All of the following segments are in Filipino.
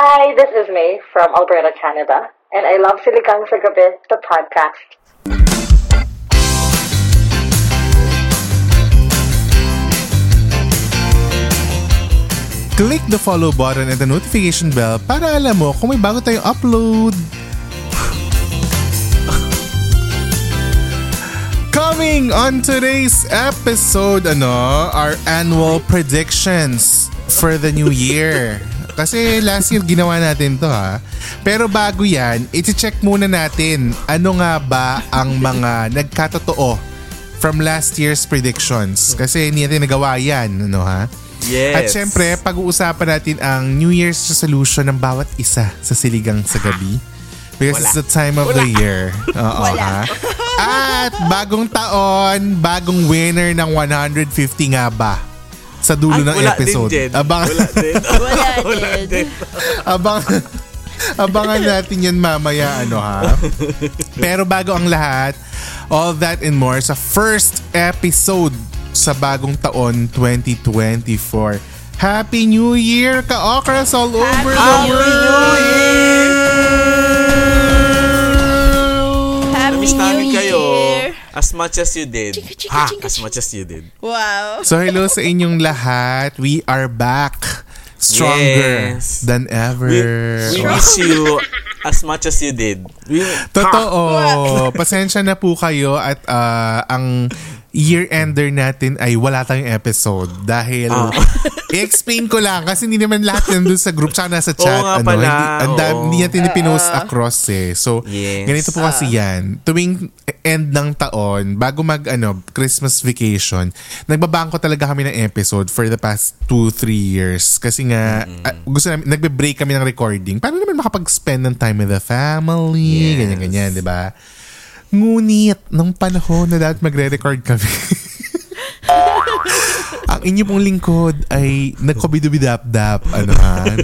Hi, this is May from Alberta, Canada, and I love Siligang sa Gabi, the podcast. Click the follow button and the notification bell para alam mo kung may bago tayong upload. Coming on today's episode, ano, our annual predictions for the new year. Kasi last year ginawa natin to ha. Pero bago yan, iti-check muna natin ano nga ba ang mga nagkatotoo from last year's predictions. Kasi hindi natin nagawa yan, ano ha? Yes. At syempre, pag-uusapan natin ang New Year's resolution ng bawat isa sa Siligang sa Gabi. Because it's the time of the year. Oo, ha? At bagong taon, bagong winner ng 150 nga ba? Sa dulo Ay, ng wala episode. din, Jed. Abang, Wala din. Wala din. abang, abangan natin yan mamaya, ano ha? Pero bago ang lahat, all that and more sa first episode sa bagong taon 2024. Happy New Year, ka-okras all over the Happy world! Happy as much as you did. Chika, chika, ha, chika, as much as you did. Wow. So hello sa inyong lahat. We are back. Stronger Yes. than ever. We, we miss you as much as you did. We, Totoo. Pasensya na po kayo at ah, ang year-ender natin ay wala tayong episode dahil Ah. i-explain ko lang kasi hindi naman lahat nandun sa group tsaka nasa Oo chat. nga ano, pala, Hindi, ang dami, oo. hindi natin pinost across eh. So, Yes. ganito po kasi yan. Tuwing end ng taon, bago mag ano, Christmas vacation, nagbabangko talaga kami ng episode for the past 2-3 years. Kasi nga, ah, gusto namin, nagbe-break kami ng recording. Paano naman makapag-spend ng time with the family? Yes. Ganyan-ganyan, di ba? Ngunit, nung panahon na dapat magre-record kami, ang inyo pong lingkod ay nakabidubidap-dap. Ano ha?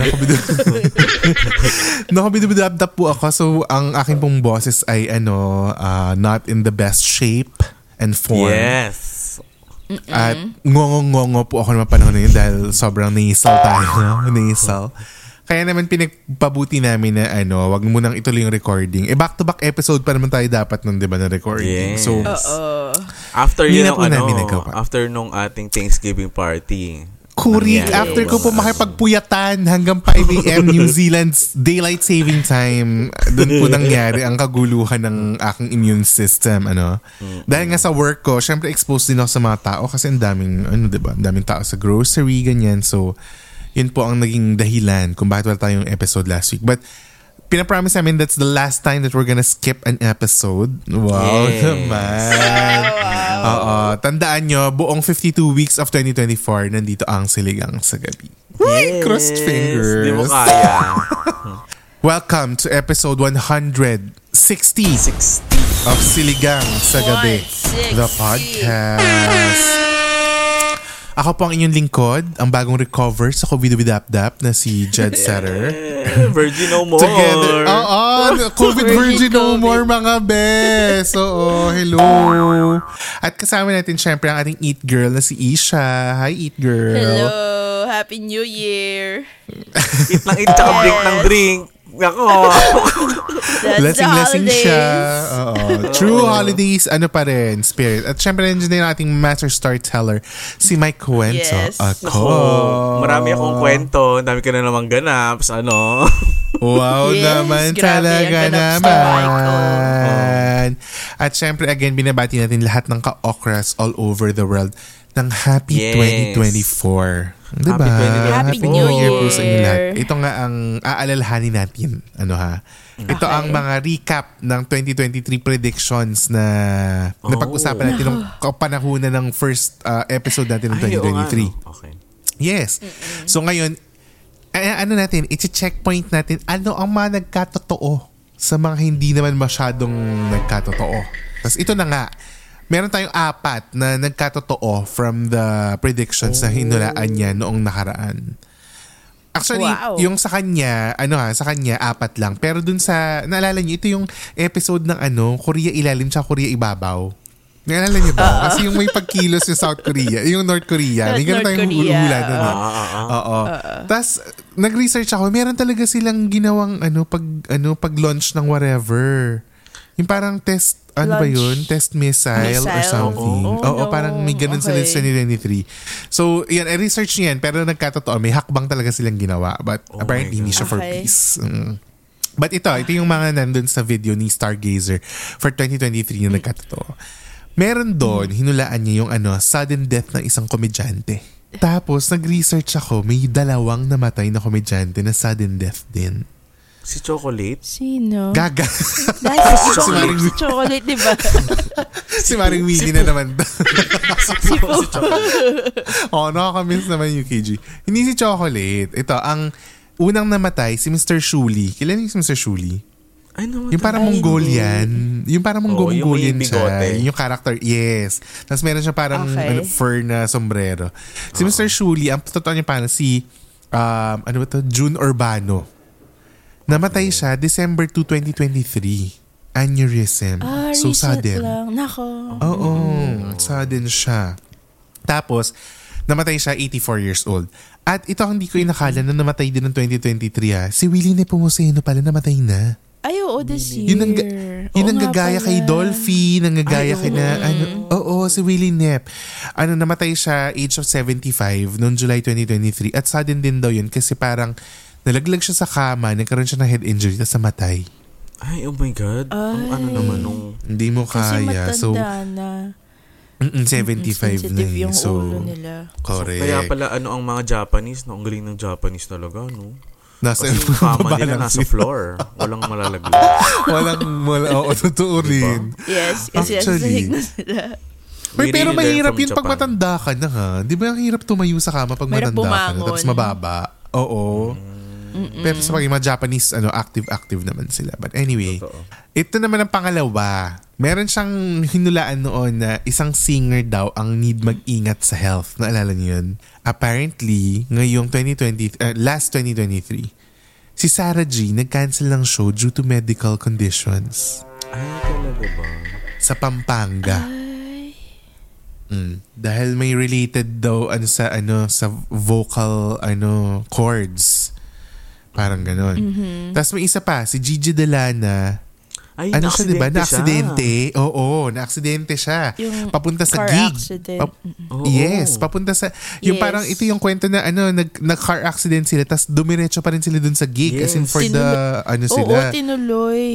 Nakabidubidap-dap po ako. So, ang aking pong boses ay ano, ah, not in the best shape and form. yes. At ngongo-ngongo po ako naman panahon na yun dahil sobrang nasal tayo. nasal. Kaya naman pinagpabuti namin na ano, wag mo nang ituloy yung recording. Eh back-to-back episode pa naman tayo dapat nun, di ba, na recording. Yes. So, Oo. After yun, na po ano, namin nagawa. after nung ating Thanksgiving party. Kurik, Nangyari after ko po makipagpuyatan hanggang 5 a.m. New Zealand's daylight saving time, doon po nangyari ang kaguluhan ng aking immune system. ano Dahil nga sa work ko, syempre exposed din ako sa mga tao kasi ang daming, ano, di ba? Ang daming tao sa grocery, ganyan. So, yun po ang naging dahilan kung bakit wala tayong episode last week. But, pinapromise namin that's the last time that we're gonna skip an episode. Wow Yes. naman. Oo. Tandaan nyo, buong 52 weeks of 2024, nandito ang Siligang sa Gabi. Uy, crossed fingers. Di mo kaya. Welcome to episode 160 60. of Siligang sa Gabi, 160. the podcast. Ako po ang inyong lingkod, ang bagong recover sa COVID with Dap na si Jed Setter. Virgin no more. Together. Oo, COVID Virgin no more mga bes. Oo, hello. At kasama natin syempre ang ating Eat Girl na si Isha. Hi, Eat Girl. Hello. Happy New Year. Eat ng eat, tsaka drink ng drink. Ako. Lasing-lasing siya. Oo. True holidays, ano pa rin, spirit. At syempre, nandiyan din ating master storyteller, si Mike Cuento. Yes. Ako. Ako. Marami akong kwento. Ang dami ka na namang ganap. sa Ano? Wow Yes, naman talaga naman. At syempre, again, binabati natin lahat ng ka-okras all over the world. ng Happy Yes. 2024. Diba? Happy 2024. Happy New po sa inyo Year. lahat. Ito nga ang aalalahanin natin. Ano ha? Ito Okay. ang mga recap ng 2023 predictions na napag-usapan natin nung kapanahunan ng first uh, episode natin ng Ay, oo nga, 2023. no? Okay. Yes. So ngayon, eh, ano natin, i-checkpoint natin ano ang mga nagkatotoo sa mga hindi naman masyadong nagkatotoo. Tapos ito na nga, meron tayong apat na nagkatotoo from the predictions na hinulaan niya noong nakaraan. Actually, Wow. yung sa kanya, ano ha, sa kanya, apat lang. Pero dun sa, naalala niyo, ito yung episode ng ano, Korea ilalim tsaka Korea ibabaw. Naalala niyo ba? Kasi yung may pagkilos yung South Korea, yung North Korea. May ganun tayong hula doon. eh. Ah, Oo. Tapos, nag-research ako, meron talaga silang ginawang ano, pag, ano, pag-launch ng whatever. Yung parang test, ano ba Launch. yun? Test missile, or Missile? something. Oh, Oo, no. parang may ganun sila Okay. sa 2023. So, yan, i-research niyan, pero nagkatotoo, may hakbang talaga silang ginawa. But Oh apparently, hindi siya for Okay. peace. Mm. But ito, ito yung mga nandun sa video ni Stargazer for 2023 na nagkatotoo. Meron doon, hinulaan niya yung ano, sudden death ng isang komedyante. Tapos, nag-research ako, may dalawang namatay na komedyante na sudden death din. Si Chocolate? Sino? Gaga. Dahil si Maring, si chocolate, di ba? si Maring Winnie na naman. si Po. Oo, oh, nakakamiss naman yung KG. Hindi si Chocolate. Ito, ang unang namatay, si Mr. Shuli. Kilala niyo si Mr. Shuli? Ay, naman. Yung parang Ay, Mongolian. Yung parang Oo, yung Mongolian may siya. Yung character, yes. Tapos meron siya parang Okay. ano, fur na sombrero. Si Mr. Shuli, ang totoo niya parang si, um, ano ba to? June Urbano. Namatay siya December 2, 2023. Aneurysm. Ah, so sudden. lang. Nako. Oo, sudden siya. Tapos, namatay siya 84 years old. At ito ang hindi ko inakala na namatay din ng 2023 ha. Si Willie Nepomuceno pala namatay na. Ay, oo, this year. Yun ang, ga- yun Oo ang gagaya kay Dolphy, nanggagaya kay na, ano, oo, si Willie Nep. Ano, namatay siya age of 75 noong July 2023. At sudden din daw yun kasi parang nalaglag siya sa kama, nagkaroon siya ng head injury, tapos namatay. Ay, oh my God. Ang ano Ay. naman nung... Hindi mo Kasi kaya. matanda So, na. mm, 75 na yung So, ulo nila. correct. Kaya pala ano ang mga Japanese, no? Ang galing ng Japanese talaga, no? Nasa Kasi yung kama nila nasa floor. Walang malalaglag. Walang, wala, oo, totoo rin. Yes, kasi Actually. asahig na sila. We pero mahirap yun pag matanda ka na ha. Di ba ang hirap tumayo sa kama pag Mahirap matanda ka na bumangon. tapos mababa? Oo. Pero sa mga Japanese, ano, active-active naman sila. But anyway, Totoo. ito naman ang pangalawa. Meron siyang hinulaan noon na isang singer daw ang need mag-ingat sa health. Naalala niyo yun? Apparently, ngayong 2020, uh, last 2023, si Sarah G nag-cancel ng show due to medical conditions Ay, talaga ba? sa Pampanga. Mm. Dahil may related daw ano sa ano sa vocal ano chords. Parang ganon. Tapos may isa pa, si Gigi Delana. Ay, ano siya, di ba? na-aksidente Na-aksidente. Oo, na-aksidente siya. Yung papunta sa car gig. accident. Pap- Oo. Yes, papunta sa... Yung Yes. parang ito yung kwento na ano, nag, nag-car accident sila tapos dumiretso pa rin sila dun sa gig as in Yes. for the... Tinuloy- Ano Oo, sila. tinuloy.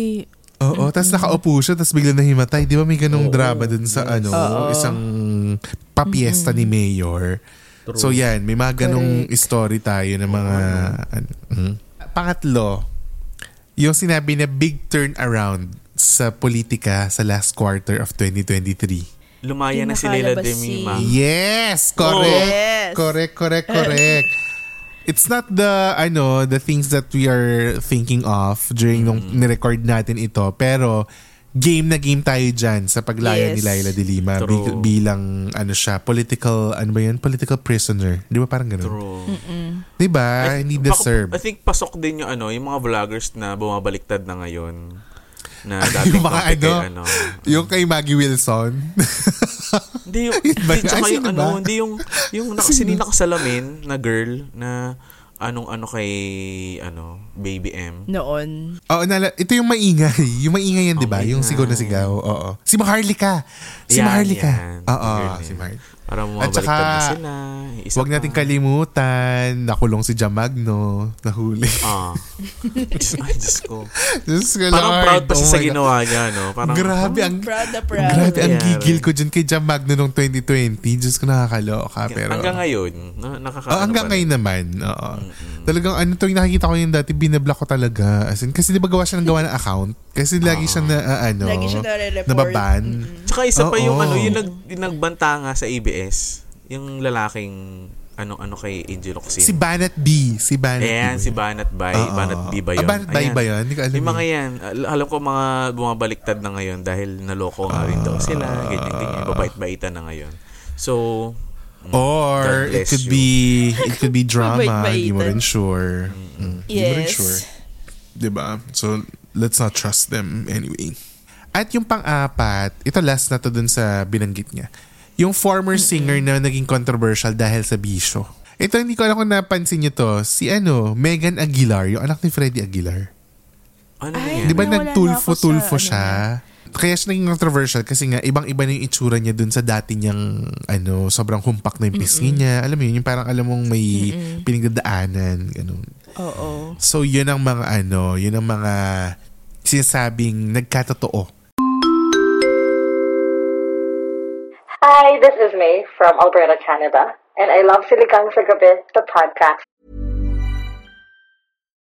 Oo, tapos nakaupo siya, tapos bigla nahimatay. Di ba may ganong drama dun sa ano, Oo. isang papiesta ni Mayor. So yan, may mga ganong story tayo ng mga... ano, mhm. Pangatlo, yung sinabi na big turnaround sa politika sa last quarter of 2023. Lumaya na si Leila nakalabas Demi si- Ma. Yes, correct. Yes. Correct, correct, correct. It's not the ano, the things that we are thinking of during nung ni-record natin ito, pero game na game tayo diyan sa paglaya Yes. ni Laila de Lima True. bi- bilang ano siya, political ano ba 'yun? Political prisoner. 'Di ba parang ganoon? True. 'Di ba? Hindi deserve. I think pasok din yung ano, yung mga vloggers na bumabaliktad na ngayon. Na yung dating mga kay ano, ano. yung kay Maggie Wilson. Hindi yung, hindi, tsaka yung ano, hindi yung, yung nakasini nakasalamin na girl na anong ano kay ano, Baby M. Noon. Oo, nala, ito yung maingay. Yung maingay yan, di ba? Oh, yung sigaw na sigaw. Oo. Si Maharlika. Si Yan, Maharlika. yan. Oo, si Maharlika. Para At mabaliktad saka, na sila. Isa Huwag nating pa. kalimutan, nakulong si Jamagno, nahuli. Ah. Ay, Diyos ko. Diyos ko, Parang Lord. proud pa siya Oh sa my God. ginawa niya, no? Parang, Grabe, ang, Proud na proud. grabe, ang nangyari? gigil ko dyan kay Jamagno nung 2020. Diyos ko, nakakaloka. Pero, hanggang ngayon, na, nakaka- Oh, hanggang ano pa rin. ngayon naman. Oo. Talagang ano to, yung nakikita ko yung dati, binablock ko talaga. As in, kasi di ba gawa siya ng gawa ng account? Kasi lagi siya na, ah, ano, Lagi siya nare-report. nababan. Tsaka isa pa yung Oo. ano, yung, nag, yung nagbanta nga sa ABS. Yung lalaking ano-ano kay Angel Oxin. Si Banat B. Si Banat Ayan, B. si Banat Bay. Oo. Banat B ba yun? Ah, Banat Bay ba yun? Hindi ko alam. Yung mga yan, al- alam ko mga bumabaliktad na ngayon dahil naloko nga rin daw sila. Ganyan, ganyan. Babait-baitan na ngayon. So, Or it could you. be it could be drama. Hindi mo rin sure. Mm, Hindi mo rin Yes. sure. Diba? So, let's not trust them anyway. At yung pang-apat, ito last na to dun sa binanggit niya. Yung former singer na naging controversial dahil sa bisyo. Ito hindi ko alam kung napansin niyo to. Si ano, Megan Aguilar, yung anak ni Freddie Aguilar. ano yan? Di ba nagtulfo-tulfo siya? Kaya siya naging controversial kasi nga ibang-iba na yung itsura niya dun sa dati niyang ano, sobrang humpak na yung pisngi niya. Alam mo yun, yung parang alam mong may pinagdadaanan. Ganun. Oo. So yun ang mga ano, yun ang mga sinasabing nagkatotoo. Hi, this is May from Alberta, Canada, and I love Siligang sa Gabi, the podcast.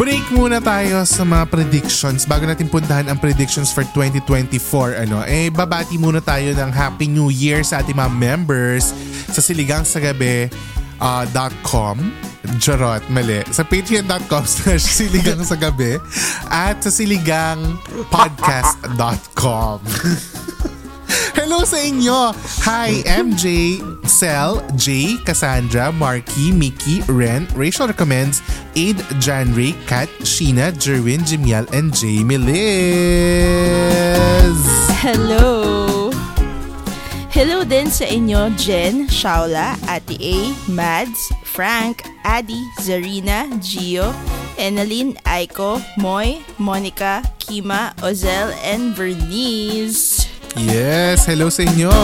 Break muna tayo sa mga predictions bago natin puntahan ang predictions for 2024 ano eh babati muna tayo ng Happy New Year sa ating mga members sa siligang sa gabi uh, dot com Charot, mali. Sa patreon.com slash siligang sa gabi at sa siligang podcast.com. Hello sa inyo! Hi, MJ, Sel, J, Cassandra, Marky, Mickey, Ren, Rachel Recommends, Aid, Janray, Kat, Sheena, Jerwin, Jimiel, and Jamie Liz! Hello! Hello din sa inyo, Jen, Shaula, Ate A, Mads, Frank, Adi, Zarina, Gio, Enaline, Aiko, Moy, Monica, Kima, Ozel, and Bernice. Yes, hello sa inyo!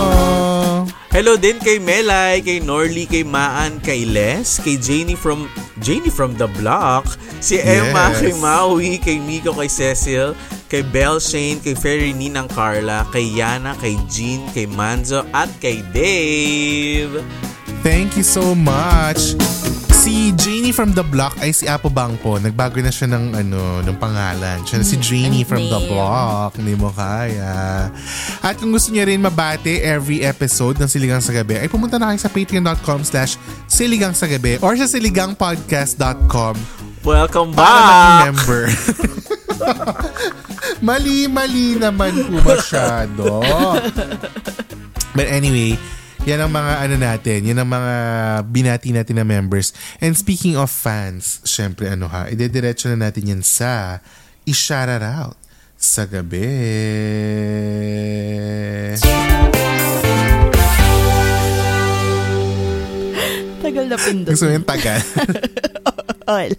Hello din kay Melay, kay Norly, kay Maan, kay Les, kay Janie from Janie from the block, si Emma, Yes. kay Maui, kay Miko, kay Cecil, kay Belle Shane, kay Ferry Ninang Carla, kay Yana, kay Jean, kay Manzo, at kay Dave. Thank you so much! Si Janie from the block ay si Apo Bangpo. Nagbago na siya ng ano, ng pangalan. Siya na si Janie from the block. Hindi mo kaya. At kung gusto niya rin mabate every episode ng Siligang sa Gabi, ay pumunta na kayo sa patreon.com slash siligang sa gabi or sa siligangpodcast.com Welcome para maging back! member. mali, mali naman po masyado. But anyway, yan ang mga ano natin, yan ang mga binati natin na members. And speaking of fans, syempre ano ha, idediretso na natin yan sa i-shout out sa gabi. Tagal na pindot. Gusto mo yung tagal? All.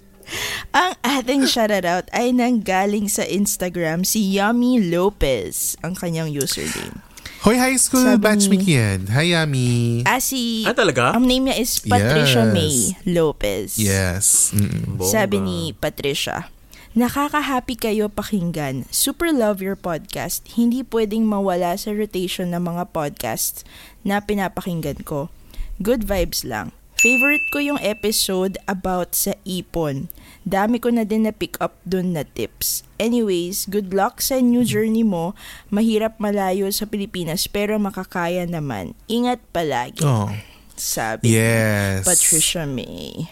Ang ating shoutout ay nanggaling sa Instagram si Yummy Lopez, ang kanyang username. Hoy, high school Sabi batchmate ni- yan. Hi, Yami. Ah, si... Ah, talaga? Ang name niya is Patricia Yes. May Lopez. Yes. Mm-mm. Bongga. Sabi ni Patricia, Nakaka-happy kayo pakinggan. Super love your podcast. Hindi pwedeng mawala sa rotation ng mga podcasts na pinapakinggan ko. Good vibes lang. Favorite ko yung episode about sa ipon. Dami ko na din na pick up dun na tips. Anyways, good luck sa new journey mo. Mahirap malayo sa Pilipinas pero makakaya naman. Ingat palagi. Oh. Sabi Yes. ni Patricia May.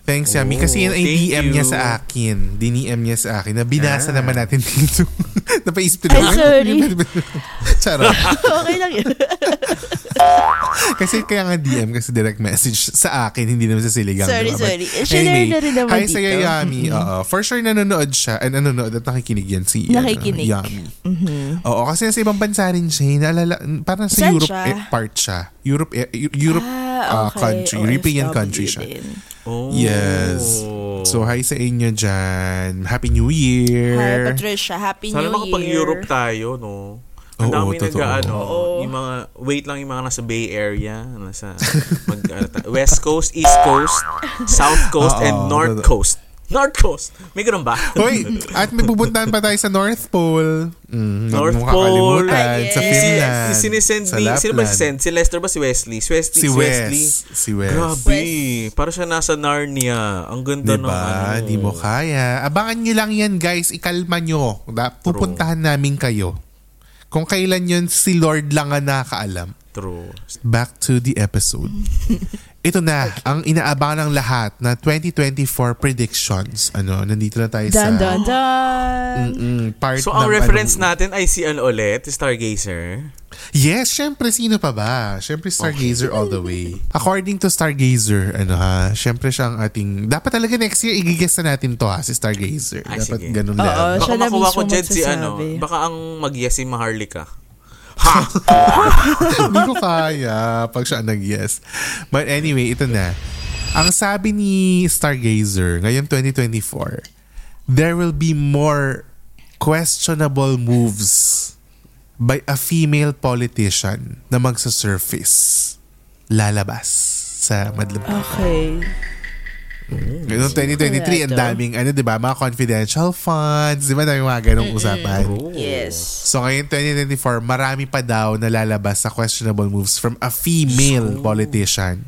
Thanks, Yami. Kasi yan ay Oh, DM niya you. sa akin. Diniem niya sa akin. Na binasa Ah. naman natin dito. Napaisip ko Ay, sorry. Charot. okay lang yun. Kasi kaya nga DM kasi direct message sa akin, hindi naman sa Siligang. Sorry, diba? But sorry. Share na rin naman hi dito. sa'yo, Yami. Oo. For sure, nanonood siya. And nanonood at nakikinig yan si ano, Nakikinig. Yami. Oo, kasi nasa ibang bansa rin siya. eh. Naalala, parang sa Saan Europe siya? eh, part siya. Europe, eh, Europe Ah, uh, okay. country. European OFW country siya. din. Oh. Yes. So, hi sa inyo dyan. Happy New Year. Hi, Patricia. Happy Sana New Year. makapag-Europe tayo, no? Ang dami nag totoo. ano, Oo. yung mga, wait lang yung mga nasa Bay Area, nasa mag, ta- West Coast, East Coast, South Coast, Oo, and North. Coast. North Coast! May ganun ba? Hoy, at may pupuntahan pa tayo sa North Pole. Mm, North Pole. Ah, Sa. Finland. Si, sinesend sa ni, sino ba si send? Si Lester ba si Wesley? Si Wesley. Si si Wesley. Wes. Si Wes. Grabe. Para siya nasa Narnia. Ang ganda ng Diba? ano. Di mo kaya. Abangan nyo lang yan, guys. Ikalma nyo. Da- Pupuntahan namin kayo. Kung kailan yun, si Lord lang ang nakakaalam. True. Back to the episode. Ito na, ang inaabangan ng lahat na 2024 predictions. Ano, nandito na tayo sa Dun, dun, dun. Mm, part So, ang ng reference anong- natin ay si ano ulit? Stargazer? Yes, syempre, sino pa ba? Syempre, Stargazer all the way. According to Stargazer, ano ha, syempre siya ang ating, dapat talaga next year, igigess na natin to ha, si Stargazer. Ay, dapat sige. ganun Oo, lang. siya Baka makuha ko dyan si ano. Baka ang mag-yes si Maharlika. Hindi ko kaya pag siya nag-yes. But anyway, ito na. Ang sabi ni Stargazer, ngayon 2024, there will be more questionable moves by a female politician na magsa-surface lalabas sa madlang Okay. Noong 2023, ang daming, ano, di ba, mga confidential funds, di ba, daming mga ganong usapan. Yes. So ngayon 2024, marami pa daw na lalabas sa questionable moves from a female politician.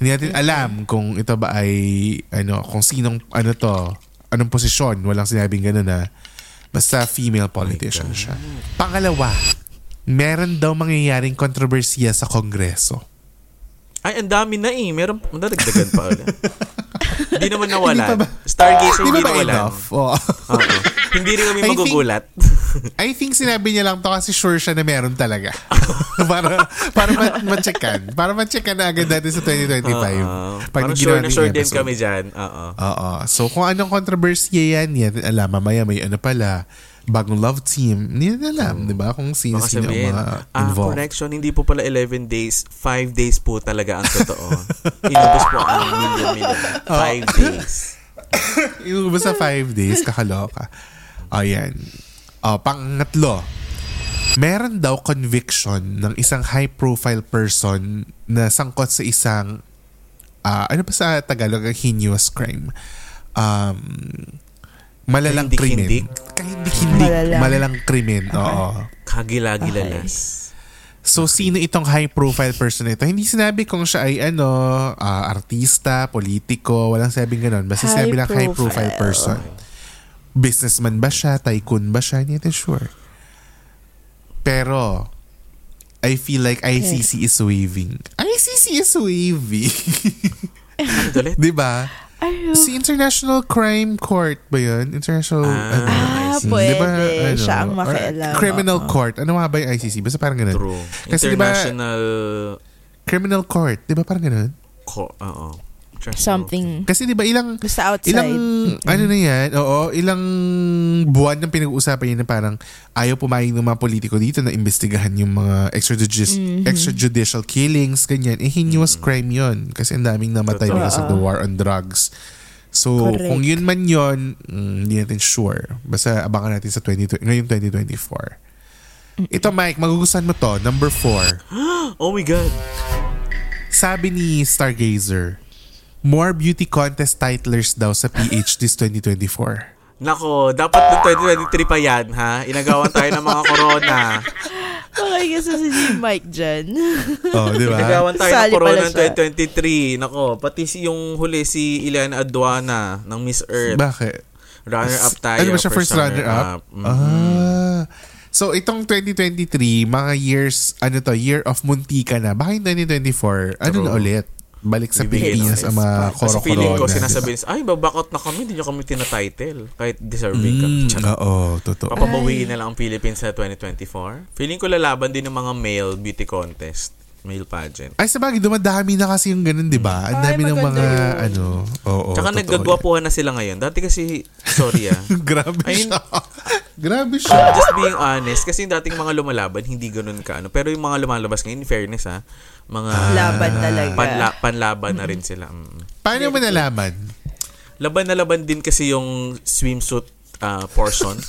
Hindi natin alam kung ito ba ay ano, kung sinong ano to, anong posisyon, walang sinabing gano'n na. Basta female politician siya. Pangalawa, meron daw mangyayaring kontrobersiya sa Kongreso. Ay, ang dami na eh. Meron, madadagdagan pa ulit. Hindi naman nawala. Hindi ba? Stargazer Di hindi nawala. enough? Hindi rin kami I think- magugulat. I think sinabi niya lang to kasi sure siya na meron talaga. para para ma- ma-checkan. Para ma-checkan na agad natin sa 2025. Oo. Pag Parang sure na sure din episode. kami dyan. Oo. Oo. So kung anong controversy yan, yan alam. Mamaya may ano pala, bagong love team. Hindi na alam, di ba? Kung Baka sino-sino ang mga ah, involved. correction, hindi po pala 11 days, 5 days po talaga ang totoo. Inubos po ang million-million. 5 days. Inubos sa five days, kakaloka. O yan. O, pangatlo. Meron daw conviction ng isang high-profile person na sangkot sa isang ah, ano pa sa Tagalog ang heinous crime? Um, malalang krimen. Kahindik-hindik? Malalang. Malalang krimen. Oo. Kagilagilalas. So, sino itong high-profile person na ito? Hindi sinabi kung siya ay ano, ah, artista, politiko, walang sabing ganun. Basta High sinabi lang high-profile profile. person. Businessman ba siya? Tycoon ba siya? Hindi natin sure. Pero, I feel like ICC is waving. ICC is waving. Ano? Di Ay, Si International Crime Court ba yun? International, Ah, ano? Ah, pwede. di ba, Siya ang makialam. Criminal Oo. Court. Ano nga ba yung ICC? Basta parang ganun. True. Kasi International... Criminal Court. Di ba parang ganun? Co- Oo. International- Something. Kasi di ba ilang Basta outside. ilang ano na yan? Oo, ilang buwan nang pinag-uusapan yan na parang ayaw pumayag ng mga politiko dito na imbestigahan yung mga extrajudicial Mm-hmm. extrajudicial killings, ganyan. Eh, heinous crime yon kasi ang daming namatay Totoo. because of the war on drugs. So, Correct. kung yun man yun, mm, hindi natin sure. Basta abangan natin sa 20, ngayong 2024. Ito, Mike, magugustuhan mo to. Number four. Oh my God. Sabi ni Stargazer, more beauty contest titlers daw sa PH this 2024. Nako, dapat noong 2023 pa yan, ha? Inagawan tayo ng mga corona. Pakikisa si Mike dyan. Oh, di ba? Inagawan tayo Sali ng corona ng siya. 2023. Nako, pati si yung huli si Ileana Aduana ng Miss Earth. Bakit? Runner-up tayo. Ano ba siya? First runner-up? Mm. Ah. So, itong 2023, mga years, ano to, year of muntika na. Baka yung 2024, ano True. na ulit? Balik sa Pilipinas ng ang mga Kasi koro-corona. feeling ko, sinasabi nila, ay, babakot na kami, hindi nyo kami tinatitle. Kahit deserving ka. Mm, Tiyan. oo, totoo. Papabawiin na lang ang Philippines sa 2024. Feeling ko lalaban din ng mga male beauty contest. Male pageant. Ay, sabagay, dumadami na kasi yung ganun, di ba? Ang Ay, dami ng mga, yun. ano, oo. Tsaka totoo naggagwapuhan na sila ngayon. Dati kasi, sorry ah. Grabe Ayun. siya. Grabe siya. Just being honest, kasi yung dating mga lumalaban, hindi ganun ka ano. Pero yung mga lumalabas ngayon, in fairness ha, mga Laban talaga. panla- panlaban na rin sila. Mm. Paano mo nalaman? Laban na laban din kasi yung swimsuit ah, portion.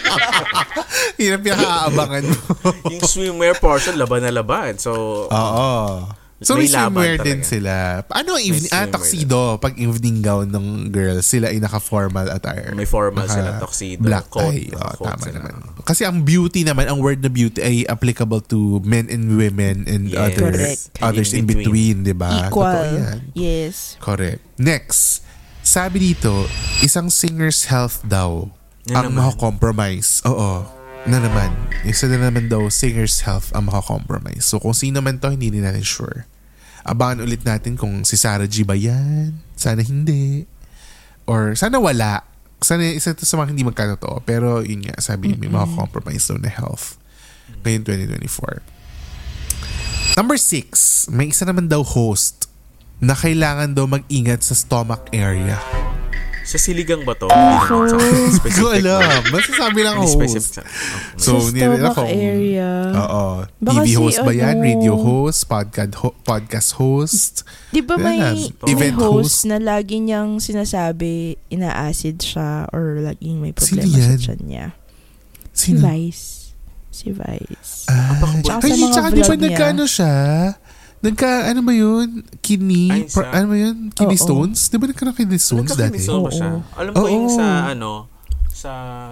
Yun ang pinaka-aabangan mo. yung swimwear portion, laban na laban. So, Oo. So, may May laban swimwear talaga. din sila. Ano ang evening? Ah, tuxedo. Pag evening gown ng girls, sila ay naka-formal attire. May formal Naka sila, tuxedo, Black coat, tie. Oh, naka-coat tama sila. naman. Kasi ang beauty naman, ang word na beauty ay applicable to men and women and Yes. other, Correct. others in In between, di ba? Totoo Equal. yan. Yes. Correct. Next, sabi dito, isang singer's health daw Na ang naman? makakompromise. Oo. Na naman. Isa na naman daw, singer's health ang makakompromise. So kung sino man to, hindi rin natin sure. Abangan ulit natin kung si Sarah G ba yan? Sana hindi. Or sana wala. Sana isa to sa mga hindi magkatotoo. Pero yun nga, sabi may makakompromise daw na health. Ngayon 2024. Number six, may isa naman daw host na kailangan daw mag-ingat sa stomach area. Sa siligang ba to? Hindi naman Hindi ko alam. Basta sabi lang host. oh. So, nilala stomach ko. area. Oo. TV si host ba yan? ano- Radio host? Podcast, ho- podcast host? Di ba may, event host, host. na lagi niyang sinasabi ina-acid siya or laging may problema sa yan? tiyan niya? Si Sino? Vice. Si Vice. Ah, Tsaka sa tsaka di ba nagkaano siya? Nagka, ano ba yun? Kidney? Ay, sa- ano ba yun? Kidney Oo. stones? Di ba nagkaroon ng kidney stones dati? Nagkakiniso ba siya? Oo. Alam ko yung Oo. sa ano, sa,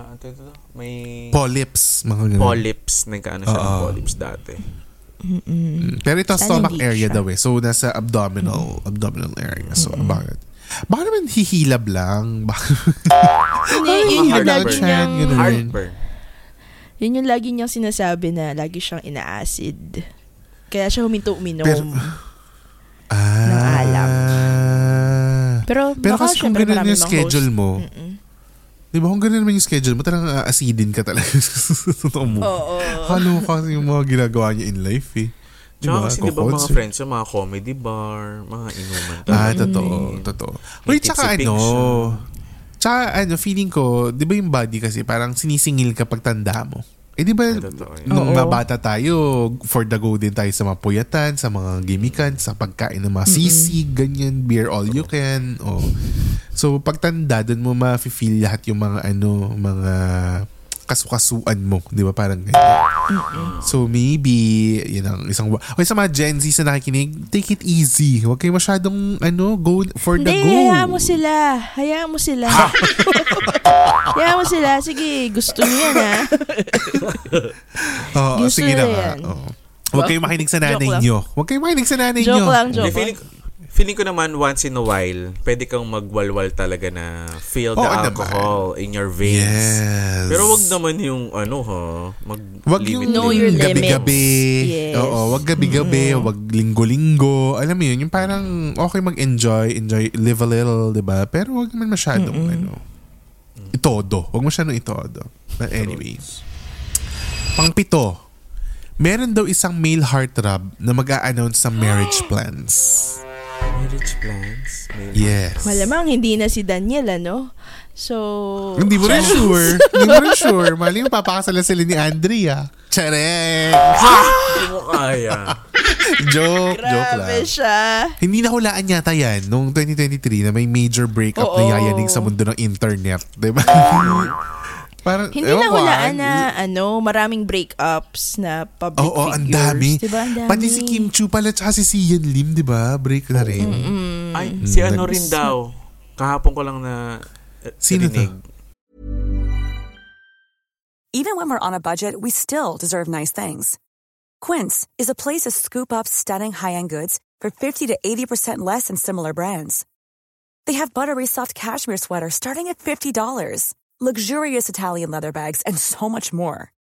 ano ito, may Polyps. Mga ganun. polyps. Nagkaano siya ng Oo. polyps dati. Mm. Pero ito stomach area siya. daw eh. So, nasa abdominal abdominal area. So, bakit? Baka naman hihilab lang. Baka Hindi, yun yung Heartburn. lagi niyang. Heartburn. yun yung lagi niyang sinasabi na lagi siyang ina-acid. Kaya siya huminto-uminom. Pero- ah. alam. Pero, Pero baka kasi kung ganun yung schedule host. mo, Mm-mm. di ba kung ganun naman yung schedule mo, talagang aasidin ka talaga. Totoo mo. Oo. Halo kasi yung mga ginagawa niya in life eh. Di Tsaka ba? kasi di ba mga Kukonser. friends yung mga comedy bar, mga inuman. Ah, totoo. Totoo. May Wait, tsaka ano, tsaka ano, feeling ko, di ba yung body kasi parang sinisingil kapag tanda mo? Eh di ba, totoo yun. nung Oo. mabata tayo, for the go din tayo sa mga puyatan, sa mga gimikan, sa pagkain ng mga sisig, ganyan, beer all you can. Oh. So, pagtanda, dun mo ma-feel lahat yung mga ano, mga kasukasuan mo. Di ba? Parang ganyan. So, maybe, yun ang isang... Okay, sa mga Gen Z na nakikinig, take it easy. Huwag kayo masyadong, ano, go for the Hindi, go. hayaan mo sila. Hayaan mo sila. hayaan mo sila. Sige, gusto niyo yan ha. Oo, Gusto sige na na nga. yan. Oo. Huwag kayong makinig sa nanay Joke lang. nyo. Huwag kayong makinig sa nanay Joke nyo. lang, Hindi, joke feeling, feeling ko naman once in a while, pwede kang magwalwal talaga na feel the naman. alcohol in your veins. Yes. Pero wag naman yung ano ha, mag Wag yung limit Know your gabi-gabi. Yes. Oo, wag gabi-gabi, wag linggo-linggo. Alam mo yun, yung parang okay mag-enjoy, enjoy, live a little, di ba? Pero wag naman masyadong, ano, itodo. Wag masyadong itodo. But anyway. Pangpito, meron daw isang male heartthrob na mag-a-announce ng marriage plans. Marriage plans. May- Yes. Malamang hindi na si Daniel, ano? So, Hindi mo rin sure. Hindi mo rin sure. Mali mo papakasalan sila ni Andrea. Charek! Hindi mo kaya. joke, joke lang. grabe siya. Hindi nahulaan yata yan noong 2023 na may major breakup Oo. na yayanig sa mundo ng internet. Diba? Parang, Hindi ewan na hulaan ah. na ano, maraming breakups na public Oo, ang figures. dami. Diba? Ang dami. Pati si Kim Chu pala tsaka si Sian Lim, di ba? Break na rin. Ay, si Mm, ano rin daw. Kahapon ko lang na eh, Sino to? Even when we're on a budget, we still deserve nice things. Quince is a place to scoop up stunning high-end goods for 50 to 80% less than similar brands. They have buttery soft cashmere sweaters starting at $50, luxurious Italian leather bags, and so much more.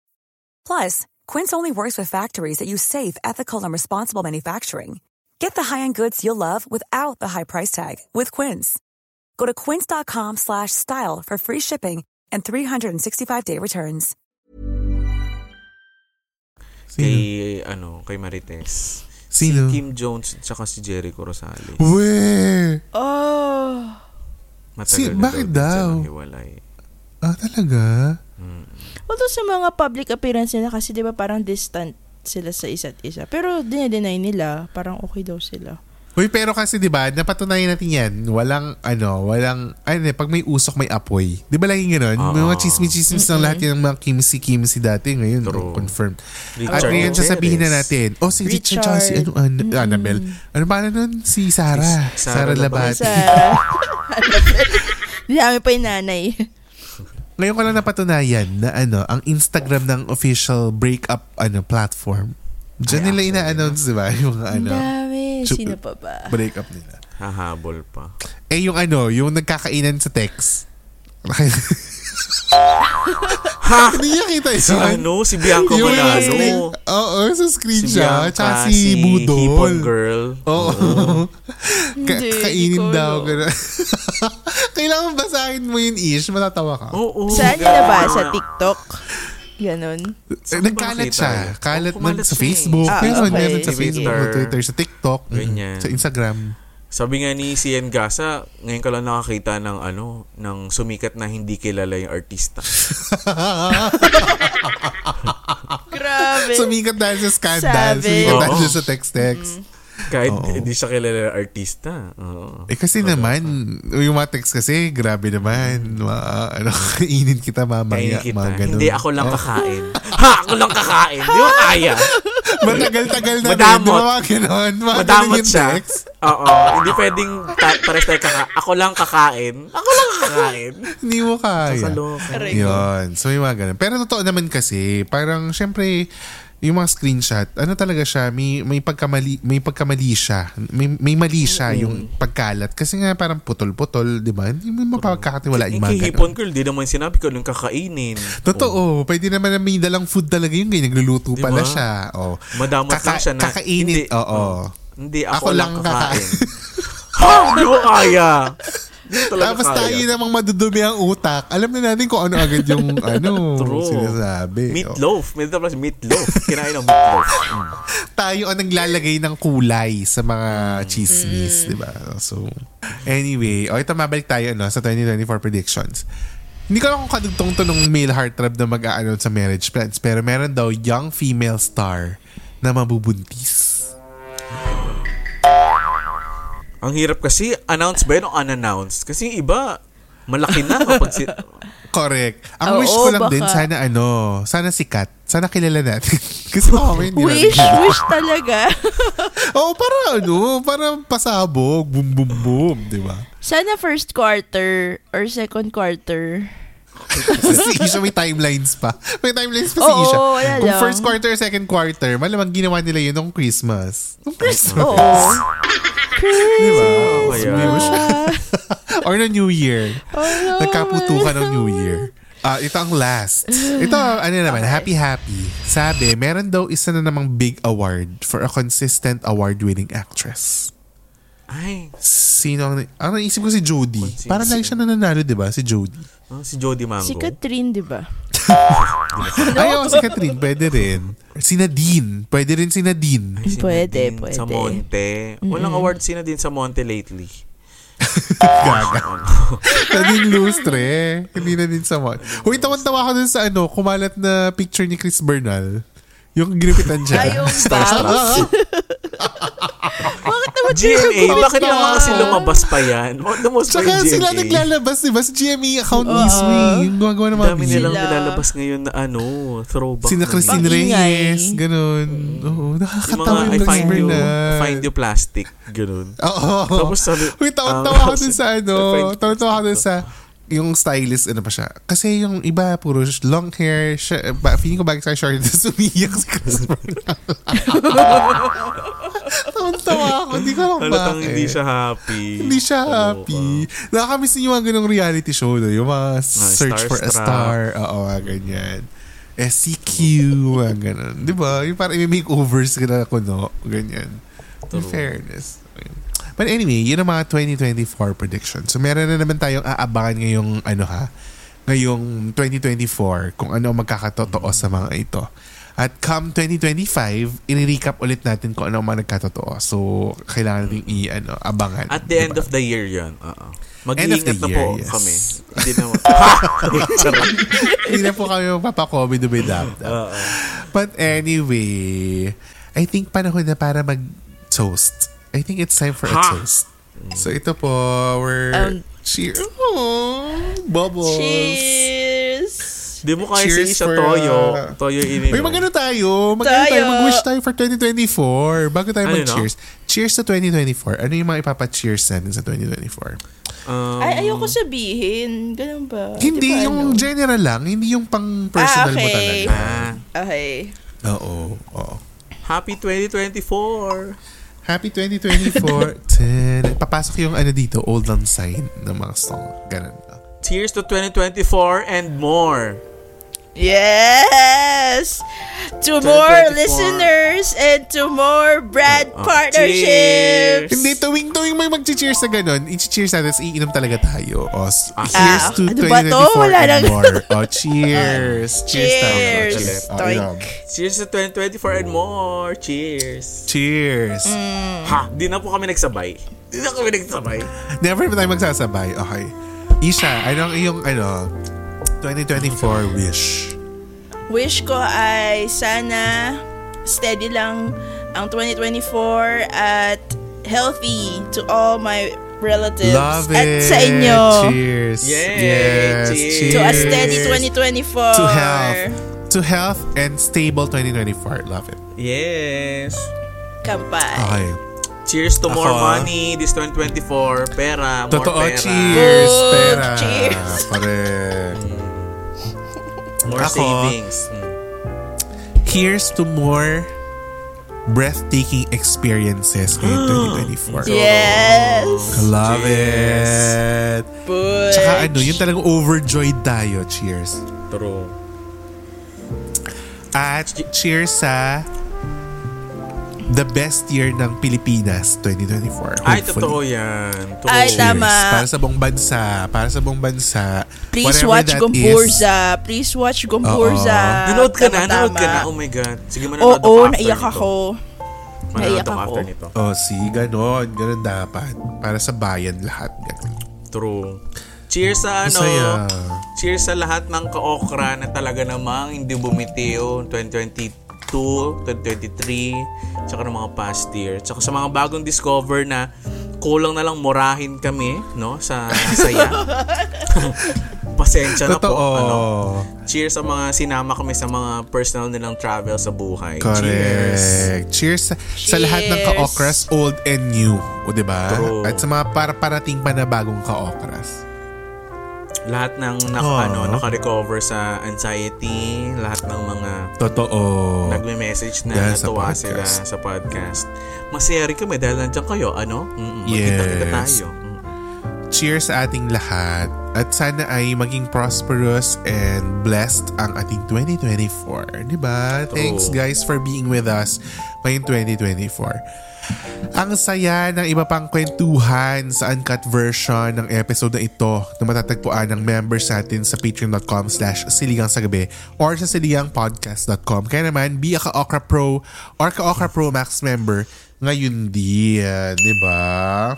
Plus, Quince only works with factories that use safe, ethical, and responsible manufacturing. Get the high-end goods you'll love without the high price tag with Quince. Go to quince.com slash style for free shipping and 365-day returns. Sino? Kay, ano, kay Marites. Sino? Si Kim Jones at saka si Jericho Rosales. Weh! Oh. Matagal Si- na bakit daw? din daw? hiwalay. Ah, talaga? Although sa mga public appearance nila kasi 'di ba parang distant sila sa isa't isa. Pero dinedeny nila, parang okay daw sila. Uy, pero kasi 'di ba, napatunayan natin 'yan. Walang ano, walang ano, pag may usok may apoy. 'Di ba laging ganoon? Oo. May mga chismis-chismis ng lahat yung mga kimsi-kimsi dati ngayon, True. confirmed. Richard At ngayon sasabihin na natin, oh si Richard, tsaka si ano, An- Annabelle. Ano pa nun? Si Sarah. Si Sarah Sarah Labati. Sa Dami pa yung nanay. Ngayon ko lang napatunayan na ano, ang Instagram ng official breakup ano platform. Diyan nila ina-announce, di ba? Yung Ang ano, dami. Chu- Sino pa ba? breakup nila. Hahabol pa. Eh, yung ano, yung nagkakainan sa text. Ha? Hindi niya kita yun. Si ano? Si Bianca Yung screen- Manalo. Oo, sa screen Si siya. Bianca, Tsaka si, si Budol. Hipon Girl. Oo. Ka- Hindi, kainin daw. Kailangan basahin mo yun, Ish. Matatawa ka. Oo. Saan niya nabasa? TikTok? Ganon. Eh, Nagkalat siya. Kalat Oo, man kumalat sa siya eh. Facebook. Ah, okay. meron sa. Facebook, sa Twitter, sa TikTok, Ganyan. sa Instagram. Sabi nga ni Cian Gasa, ngayon ko lang nakakita ng ano, ng sumikat na hindi kilala yung artista. Grabe. Sumikat dahil sa scandal. Sabi. Sumikat dahil Oo. siya sa text-text. Kahit Oo. hindi siya kilala yung artista. Oo. Eh kasi naman, yung mga text kasi, grabe naman. Ma, ano, kainin kita mamaya. Kainin kita. Mga ganun. Hindi ako lang kakain. ha! Ako lang kakain. Di ba kaya? Matagal-tagal na rin. Madamot. Di ba mga ganun Madamot siya. text. Oo. Hindi pwedeng ta- pares tayo kaka... Ako lang kakain. Ako lang kakain. Hindi mo kaya. Kakaloka. Yun. So yung mga ganun. Pero totoo naman kasi, parang syempre, yung mga screenshot, ano talaga siya, may, may pagkamali, may pagkamali siya. May, may mali siya yung pagkalat. Kasi nga parang putol-putol, di ba? Hindi mo mapagkakatiwala yung kay mga Hipon ganun. Girl, di naman sinabi ko lang kakainin. Totoo. Pwede naman na may dalang food talaga yung ganyan. Nagluluto Di pala siya. Oh. Madamot lang siya na... Kakainit. Hindi, Oo. Hindi, ako, Ako lang lang kakain. ha! Di ko kaya. Tapos kaya. tayo namang madudumi ang utak. Alam na natin kung ano agad yung ano True. sinasabi. Oh. Meatloaf. May tapos meatloaf. Kinain ng meatloaf. Mm. tayo ang naglalagay ng kulay sa mga chismis, di ba? So, anyway, o ito mabalik tayo no, sa 2024 predictions. Hindi ko alam kung kadugtong to nung male heartthrob na mag-a-announce sa marriage plans, pero meron daw young female star na mabubuntis. Ang hirap kasi, announce ba yun o unannounced? Kasi yung iba, malaki na kapag si... Correct. Ang Oo, wish ko lang baka. din, sana ano, sana sikat. Sana kilala natin. Kasi baka may hindi Wish, natin. wish talaga. Oo, para ano, para pasabog, boom, boom, boom, di ba? Sana first quarter or second quarter. si Isha may timelines pa. May timelines pa si Oo, Isha. wala Kung lang. first quarter, second quarter, malamang ginawa nila yun nung Christmas. Nung Christmas. Oo. Di ba? Kaya, Or no New Year. Oh, no, Nagkaputukan ng New Year. Ah, ito ang last. Ito, ano naman, happy happy. Sabi, meron daw isa na namang big award for a consistent award-winning actress. ay, Sino ang... Ang naisip ko si Jodie. Parang lagi siya nananalo, di ba? Si Jodie. oh, si Jody Mango. Si Catherine, di ba? Ay, oh, si Catherine, pwede rin. Si Nadine, pwede rin si Nadine. Ay, si Pwede, Nadine pwede. Sa Monte. Walang award si Nadine sa Monte lately. Gaga. Nadine Lustre. Hindi na din sa mon. Uy, tawan-tawa ko dun sa ano, kumalat na picture ni Chris Bernal. Yung ginipitan siya. Ay, yung bangs. Bakit naman GMA, bakit naman kasi lumabas pa yan? Bakit lumabas pa yung GMA? sila naglalabas, di ba? Sa GMA account mismo eh. Yung gumagawa ng mga Dami videos. nilang nilalabas ngayon na ano, throwback. Sina na Christine. Reyes, ganun. Oo, Yung nakakatawa mga yung, I find Bernard. you, find you plastic, ganun. Oo. Tapos sabi, Uy, tawa-tawa um, ako dun sa ano. Tawa-tawa ako dun sa yung stylist, ano pa siya. Kasi yung iba, puro long hair. Siya, ba, feeling ko bagay sa short. Tapos umiyak si Christopher. Tawa-tawa ako. Hindi ko alam Halatang bakit. hindi siya happy. Hindi siya happy. Nakakamiss niyo yung mga ganong reality show, no? Yung mga search for a star. Oo, mga ganyan. SCQ, mga ganon. Di ba? Yung parang may makeovers ka na kuno. Ganyan. In fairness. But anyway, yun ang mga 2024 predictions. So meron na naman tayong aabangan ngayong ano ha, ngayong 2024 kung ano magkakatotoo sa mga ito. At come 2025, i-recap ulit natin kung ano ang mga nagkatotoo. So, kailangan natin i-ano, abangan. At the end Diba? of the year yun. Oo. End of the Mag-iingat na year, po yes. kami. Hindi. Charot. Hindi na po kami be dab Oo. But anyway, I think panahon na para mag-toast. I think it's time for a Ha! toast. So ito po, we're... Um, cheer. Aww, bubbles. Cheers! Di mo kaya Cheers sige sa for, Toyo. uh, Toyo ininom. Uy, magano tayo? Magano tayo? Tayo. Mag-wish tayo for 2024. Bago tayo Ano, mag-cheers. Cheers sa 2024. Ano yung mga ipapa-cheers natin sa 2024? Um, Ay, ayoko sabihin. Ganun ba? Hindi, Di ba yung ano? general lang. Hindi yung pang personal Ah, mo okay. talaga. ah, Okay. Oo. Oo. happy 2024. Happy 2024. Ten. Papasok yung ano dito, old lang sign ng mga song. Ganun. Cheers to 2024 and more. Yes! To more 2024. listeners and to more brand Oh, partnerships! Hindi, tuwing-tuwing may mag-cheers na ganun, i-cheers natin, iinom talaga tayo. O, s- Ah. here's Ah, to ano ba 2024 to? Wala and nang- more. O, cheers. cheers tayo. Cheers! Cheers. O, Toink. inom. Cheers to 2024 and more. Cheers. Cheers. Mm. Ha, di na po kami nagsabay. Di na kami nagsabay. Never na tayo magsasabay. Okay. Isha, ano ang iyong, ano, 2024 wish? Wish ko ay sana steady lang ang 2024 at healthy to all my relatives Love at it. sa inyo. Cheers. Yay. Yes. Cheers. To a steady 2024. To health. To health and stable 2024. Love it. Yes. Kampay. Okay. Cheers to more Ako, ah. money this 2024. Pera, more Totoo, pera. cheers. Boom, Pera. cheers. Pare. More Ako, savings. Mm. Here's to more breathtaking experiences ngayong 2024. Yes. Love Cheers. it. Butch. Tsaka ano, yung talagang overjoyed tayo. Cheers. True. At cheers sa the best year ng Pilipinas 2024. Ay, Hopefully. totoo yan. True. Ay, Cheers. tama. Para sa buong bansa. Para sa buong bansa. Please Whatever watch Gompurza. Please watch Gompurza. Nanood ka na, nanood ka na. Oh my God. Sige, manonood Oo, ako after naiyak nito. ako. Naiyak ako nito. Oh, see, ganon. Ganon dapat. Para sa bayan lahat. Ganon. True. Cheers sa ano. Masaya. Cheers sa lahat ng ka-okra na talaga namang hindi bumitiw 2022, 2023, tsaka ng mga past year. Tsaka sa mga bagong discover na kulang na lang murahin kami, no? Sa saya. Pasensya na po. Totoo. Ano, cheers sa mga sinama kami sa mga personal nilang travel sa buhay. Cheers. Correct. Cheers. sa, sa lahat ng Cheers. ka-okras, old and new. O, diba? True. At sa mga para parating pa na bagong ka-okras. Lahat ng naka, Aw. ano, naka-recover sa anxiety, lahat ng mga Totoo. nagme-message na sa natuwa podcast. sila sa podcast. Masaya rin kami dahil nandiyan kayo, ano? Mm-mm, Yes. Magkita-kita tayo. Mm. Cheers sa ating lahat. At sana ay maging prosperous and blessed ang ating 2024. Diba? Thanks guys for being with us ngayong 2024. Ang saya ng iba pang kwentuhan sa uncut version ng episode na ito na matatagpuan ng members natin sa patreon.com slash siligang sa gabi or sa siligangpodcast.com. Kaya naman, be a Ka-Okra Pro or Ka-Okra Pro Max member ngayon din. Diba?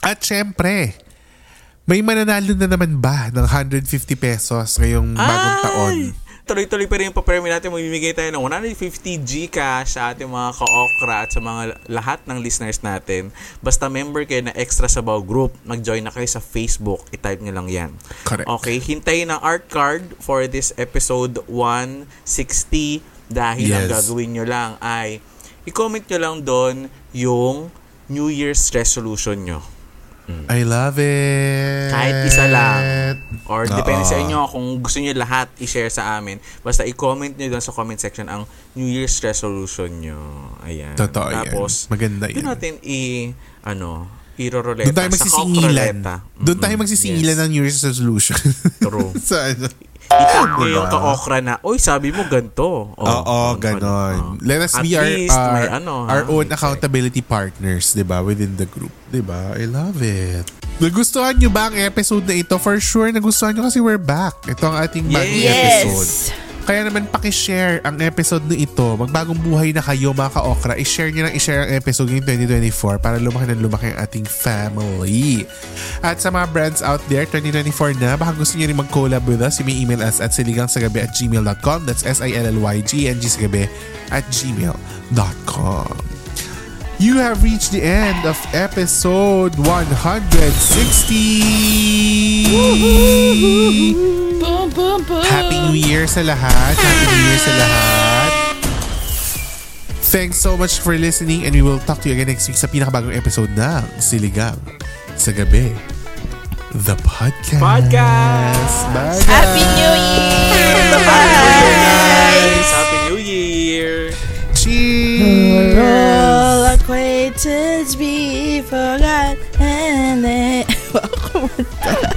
At syempre, may mananalo na naman ba ng 150 pesos ngayong bagong Ay! taon? Tuloy-tuloy pa rin yung papremyo natin. Mamimigay tayo ng 150 Gcash sa ating mga ka-okra at sa mga lahat ng listeners natin. Basta member kayo na Extra Sabaw Group, mag-join na kayo sa Facebook. I-type nyo lang yan. Correct. Okay, hintayin ang art card for this episode 160 dahil ang Yes. gagawin nyo lang ay i-comment nyo lang doon yung New Year's resolution nyo. I love it. Kahit isa lang. Or depende Oo. sa inyo kung gusto niyo lahat i-share sa amin. Basta i-comment niyo doon sa comment section ang New Year's resolution niyo. Ayan. Totoo yan. Tapos, Maganda doon yan. natin i, ano, iroroleta. Doon tayo magsisingilan. Doon tayo magsisingilan Yes. ng New Year's resolution. True. sa ano. Yung Diba? ka-okra na, Uy, sabi mo ganito. Oh, Oo, ganun, ganon. oh. Let us At be our, our, may ano, our own May accountability partners, di ba? Within the group. Di ba? I love it. Nagustuhan nyo ba ang episode na ito? For sure, nagustuhan nyo kasi we're back. Ito ang ating bagong Yes! episode. Kaya naman pakishare ang episode na ito. Magbagong buhay na kayo mga ka-okra. I-share nyo lang i-share ang episode ng 2024 para lumaki na lumaki ang ating family. At sa mga brands out there, 2024 na, baka gusto nyo rin mag-collab with us, you may email us at siligangsagabi at gmail.com. That's S-I-L-L-Y-G-N-G sagabi at gmail.com. You have reached the end of episode 160! Happy New Year sa lahat! Happy New Year sa lahat! Thanks so much for listening and we will talk to you again next week sa pinakabagong episode ng Siligang sa Gabi. The Podcast. Podcast! Bye, guys. Happy New Year! Happy New Year, guys! Happy New Year! Cheers! To be forgotten. They...